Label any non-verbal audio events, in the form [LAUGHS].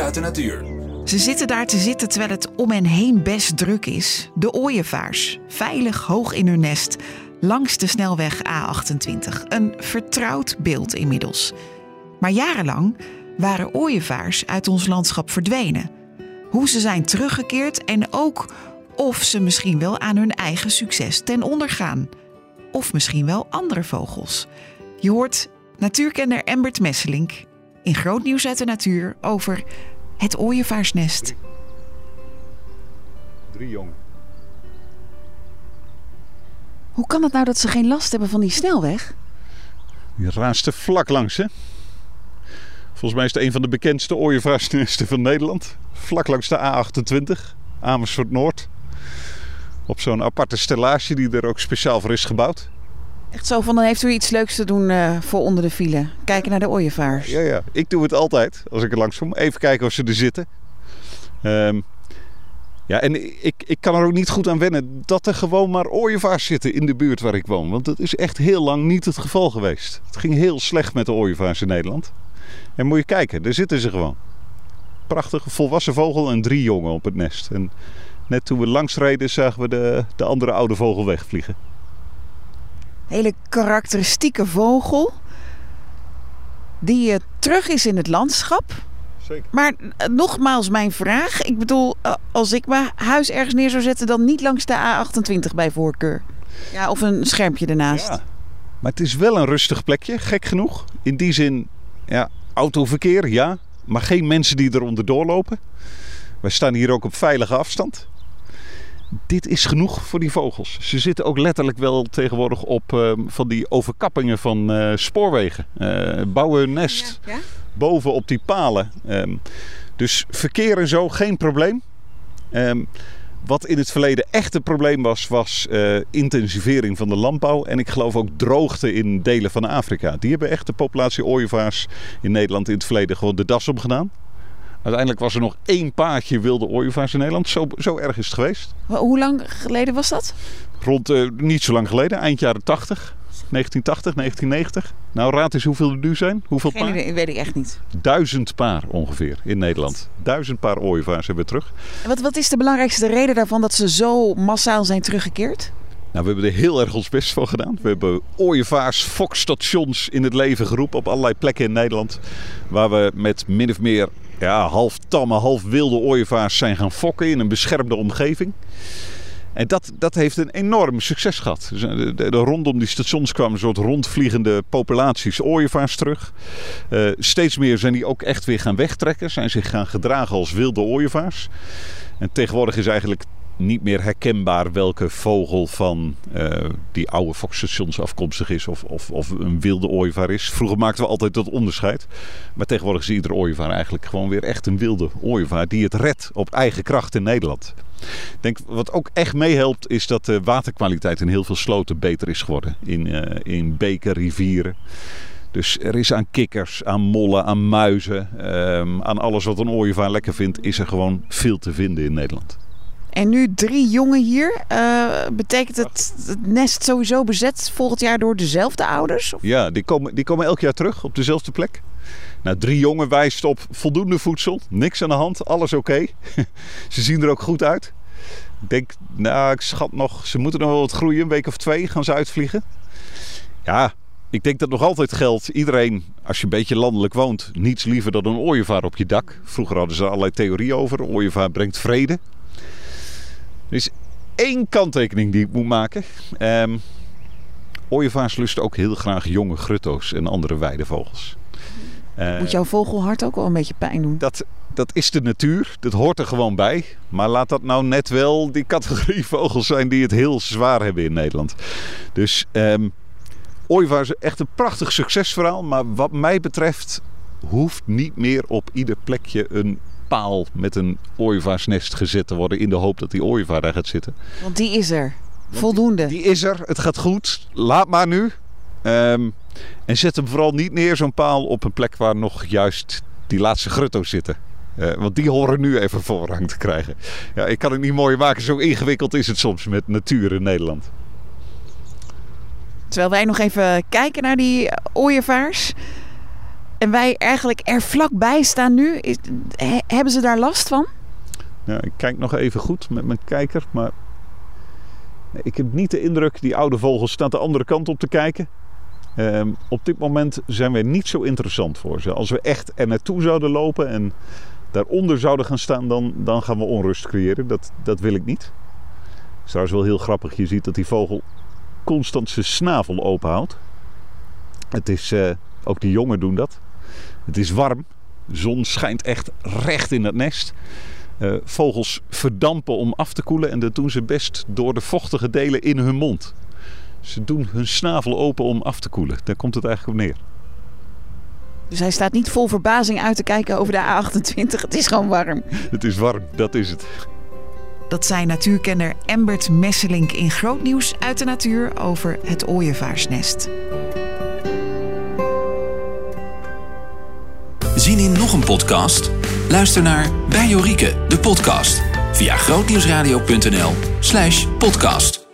uit de natuur. Ze zitten daar te zitten terwijl het om hen heen best druk is. De ooievaars, veilig hoog in hun nest, langs de snelweg A28. Een vertrouwd beeld inmiddels. Maar jarenlang waren ooievaars uit ons landschap verdwenen. Hoe ze zijn teruggekeerd en ook of ze misschien wel aan hun eigen succes ten onder gaan. Of misschien wel andere vogels. Je hoort natuurkenner Embert Messelink in Groot Nieuws uit de Natuur over het ooievaarsnest. Drie jongen. Hoe kan het nou dat ze geen last hebben van die snelweg? Die raast er vlak langs, hè? Volgens mij is het een van de bekendste ooievaarsnesten van Nederland. Vlak langs de A28, Amersfoort Noord. Op zo'n aparte stellage die er ook speciaal voor is gebouwd. Echt zo van, dan heeft u iets leuks te doen eh, voor onder de file. Kijken naar de ooievaars. Ja, ja. Ik doe het altijd als ik er langs kom. Even kijken of ze er zitten. Ehm, ja, en ik, ik kan er ook niet goed aan wennen dat er gewoon maar ooievaars zitten in de buurt waar ik woon. Want dat is echt heel lang niet het geval geweest. Het ging heel slecht met de ooievaars in Nederland. En moet je kijken, daar zitten ze gewoon. Prachtige volwassen vogel en drie jongen op het nest. En net toen we langs reden zagen we de, de andere oude vogel wegvliegen. Hele karakteristieke vogel. Die uh, terug is in het landschap. Zeker. Maar uh, nogmaals mijn vraag. Ik bedoel, uh, als ik mijn huis ergens neer zou zetten, dan niet langs de A28 bij voorkeur. Ja, of een schermpje ernaast. Ja. Maar het is wel een rustig plekje, gek genoeg. In die zin, ja, autoverkeer, ja. Maar geen mensen die eronder doorlopen. Wij staan hier ook op veilige afstand. Dit is genoeg voor die vogels. Ze zitten ook letterlijk wel tegenwoordig op uh, van die overkappingen van uh, spoorwegen. Uh, bouwen hun nest Ja, ja? boven op die palen. Um, dus verkeer en zo, geen probleem. Um, wat in het verleden echt een probleem was, was uh, intensivering van de landbouw. En ik geloof ook droogte in delen van Afrika. Die hebben echt de populatie ooievaars in Nederland in het verleden gewoon de das omgedaan. Uiteindelijk was er nog één paardje wilde ooievaars in Nederland. Zo, zo erg is het geweest. Hoe lang geleden was dat? Rond, uh, niet zo lang geleden, eind jaren 80. 1980, 1990. Nou, raad eens hoeveel er nu zijn. Hoeveel Geen paar? idee, weet ik echt niet. Duizend paar ongeveer in Nederland. Duizend paar ooievaars hebben we terug. En wat, wat is de belangrijkste reden daarvan dat ze zo massaal zijn teruggekeerd? Nou, we hebben er heel erg ons best voor gedaan. We hebben ooievaars, fokstations in het leven geroepen op allerlei plekken in Nederland. Waar we met min of meer ja, half tamme, half wilde ooievaars zijn gaan fokken in een beschermde omgeving. En dat, dat heeft een enorm succes gehad. Dus de, de, rondom die stations kwamen een soort rondvliegende populaties ooievaars terug. Uh, steeds meer zijn die ook echt weer gaan wegtrekken. Zijn zich gaan gedragen als wilde ooievaars. En tegenwoordig is eigenlijk niet meer herkenbaar welke vogel van uh, die oude fokstations afkomstig is of, of, of, een wilde ooievaar is. Vroeger maakten we altijd dat onderscheid. Maar tegenwoordig is iedere ooievaar eigenlijk gewoon weer echt een wilde ooievaar die het redt op eigen kracht in Nederland. Ik denk wat ook echt meehelpt is dat de waterkwaliteit in heel veel sloten beter is geworden. In, uh, in beken, rivieren. Dus er is aan kikkers, aan mollen, aan muizen, um, aan alles wat een ooievaar lekker vindt, is er gewoon veel te vinden in Nederland. En nu drie jongen hier. Uh, betekent het het nest sowieso bezet volgend jaar door dezelfde ouders? Ja, die komen, die komen elk jaar terug op dezelfde plek. Nou, drie jongen wijst op voldoende voedsel, niks aan de hand, alles oké. [LAUGHS] Ze zien er ook goed uit. Ik denk, nou, ik schat nog, ze moeten nog wel wat groeien, een week of twee gaan ze uitvliegen. Ja, ik denk dat nog altijd geldt. Iedereen, als je een beetje landelijk woont, niets liever dan een ooievaar op je dak. Vroeger hadden ze er allerlei theorieën over. Ooievaar brengt vrede. Er is één kanttekening die ik moet maken. Um, ooievaars lusten ook heel graag jonge grutto's en andere weidevogels. Uh, moet jouw vogelhart ook wel een beetje pijn doen? Dat, dat is de natuur, dat hoort er gewoon bij. Maar laat dat nou net wel die categorie [LAUGHS] vogels zijn die het heel zwaar hebben in Nederland. Dus um, ooievaars echt een prachtig succesverhaal. Maar wat mij betreft hoeft niet meer op ieder plekje een paal met een ooievaarsnest gezet te worden in de hoop dat die ooievaar daar gaat zitten. Want die is er. Voldoende. Die, die is er. Het gaat goed. Laat maar nu. Um, en zet hem vooral niet neer, zo'n paal, op een plek waar nog juist die laatste grutto's zitten. Uh, want die horen nu even voorrang te krijgen. Ja, ik kan het niet mooier maken. Zo ingewikkeld is het soms met natuur in Nederland. Terwijl wij nog even kijken naar die ooievaars. En wij eigenlijk er vlakbij staan nu. Is, he- hebben ze daar last van? Ja, ik kijk nog even goed met mijn kijker, maar ik heb niet de indruk, die oude vogels staan de andere kant op te kijken. Ehm, op dit moment zijn wij niet zo interessant voor ze. Als we echt er naartoe zouden lopen en daaronder zouden gaan staan, dan, dan gaan we onrust creëren. Dat, dat wil ik niet. Het is trouwens wel heel grappig. Je ziet dat die vogel constant zijn snavel openhoudt. Het is, eh, ook die jongen doen dat. Het is warm. De zon schijnt echt recht in het nest. Eh, vogels verdampen om af te koelen en dat doen ze best door de vochtige delen in hun mond. Ze doen hun snavel open om af te koelen. Daar komt het eigenlijk op neer. Dus hij staat niet vol verbazing uit te kijken over de A28. Het is gewoon warm. Het is warm, dat is het. Dat zei natuurkenner Embert Messelink in groot nieuws uit de natuur over het ooievaarsnest. Zien in nog een podcast? Luister naar Bij Jorike, de podcast. Via grootnieuwsradio.nl slash podcast.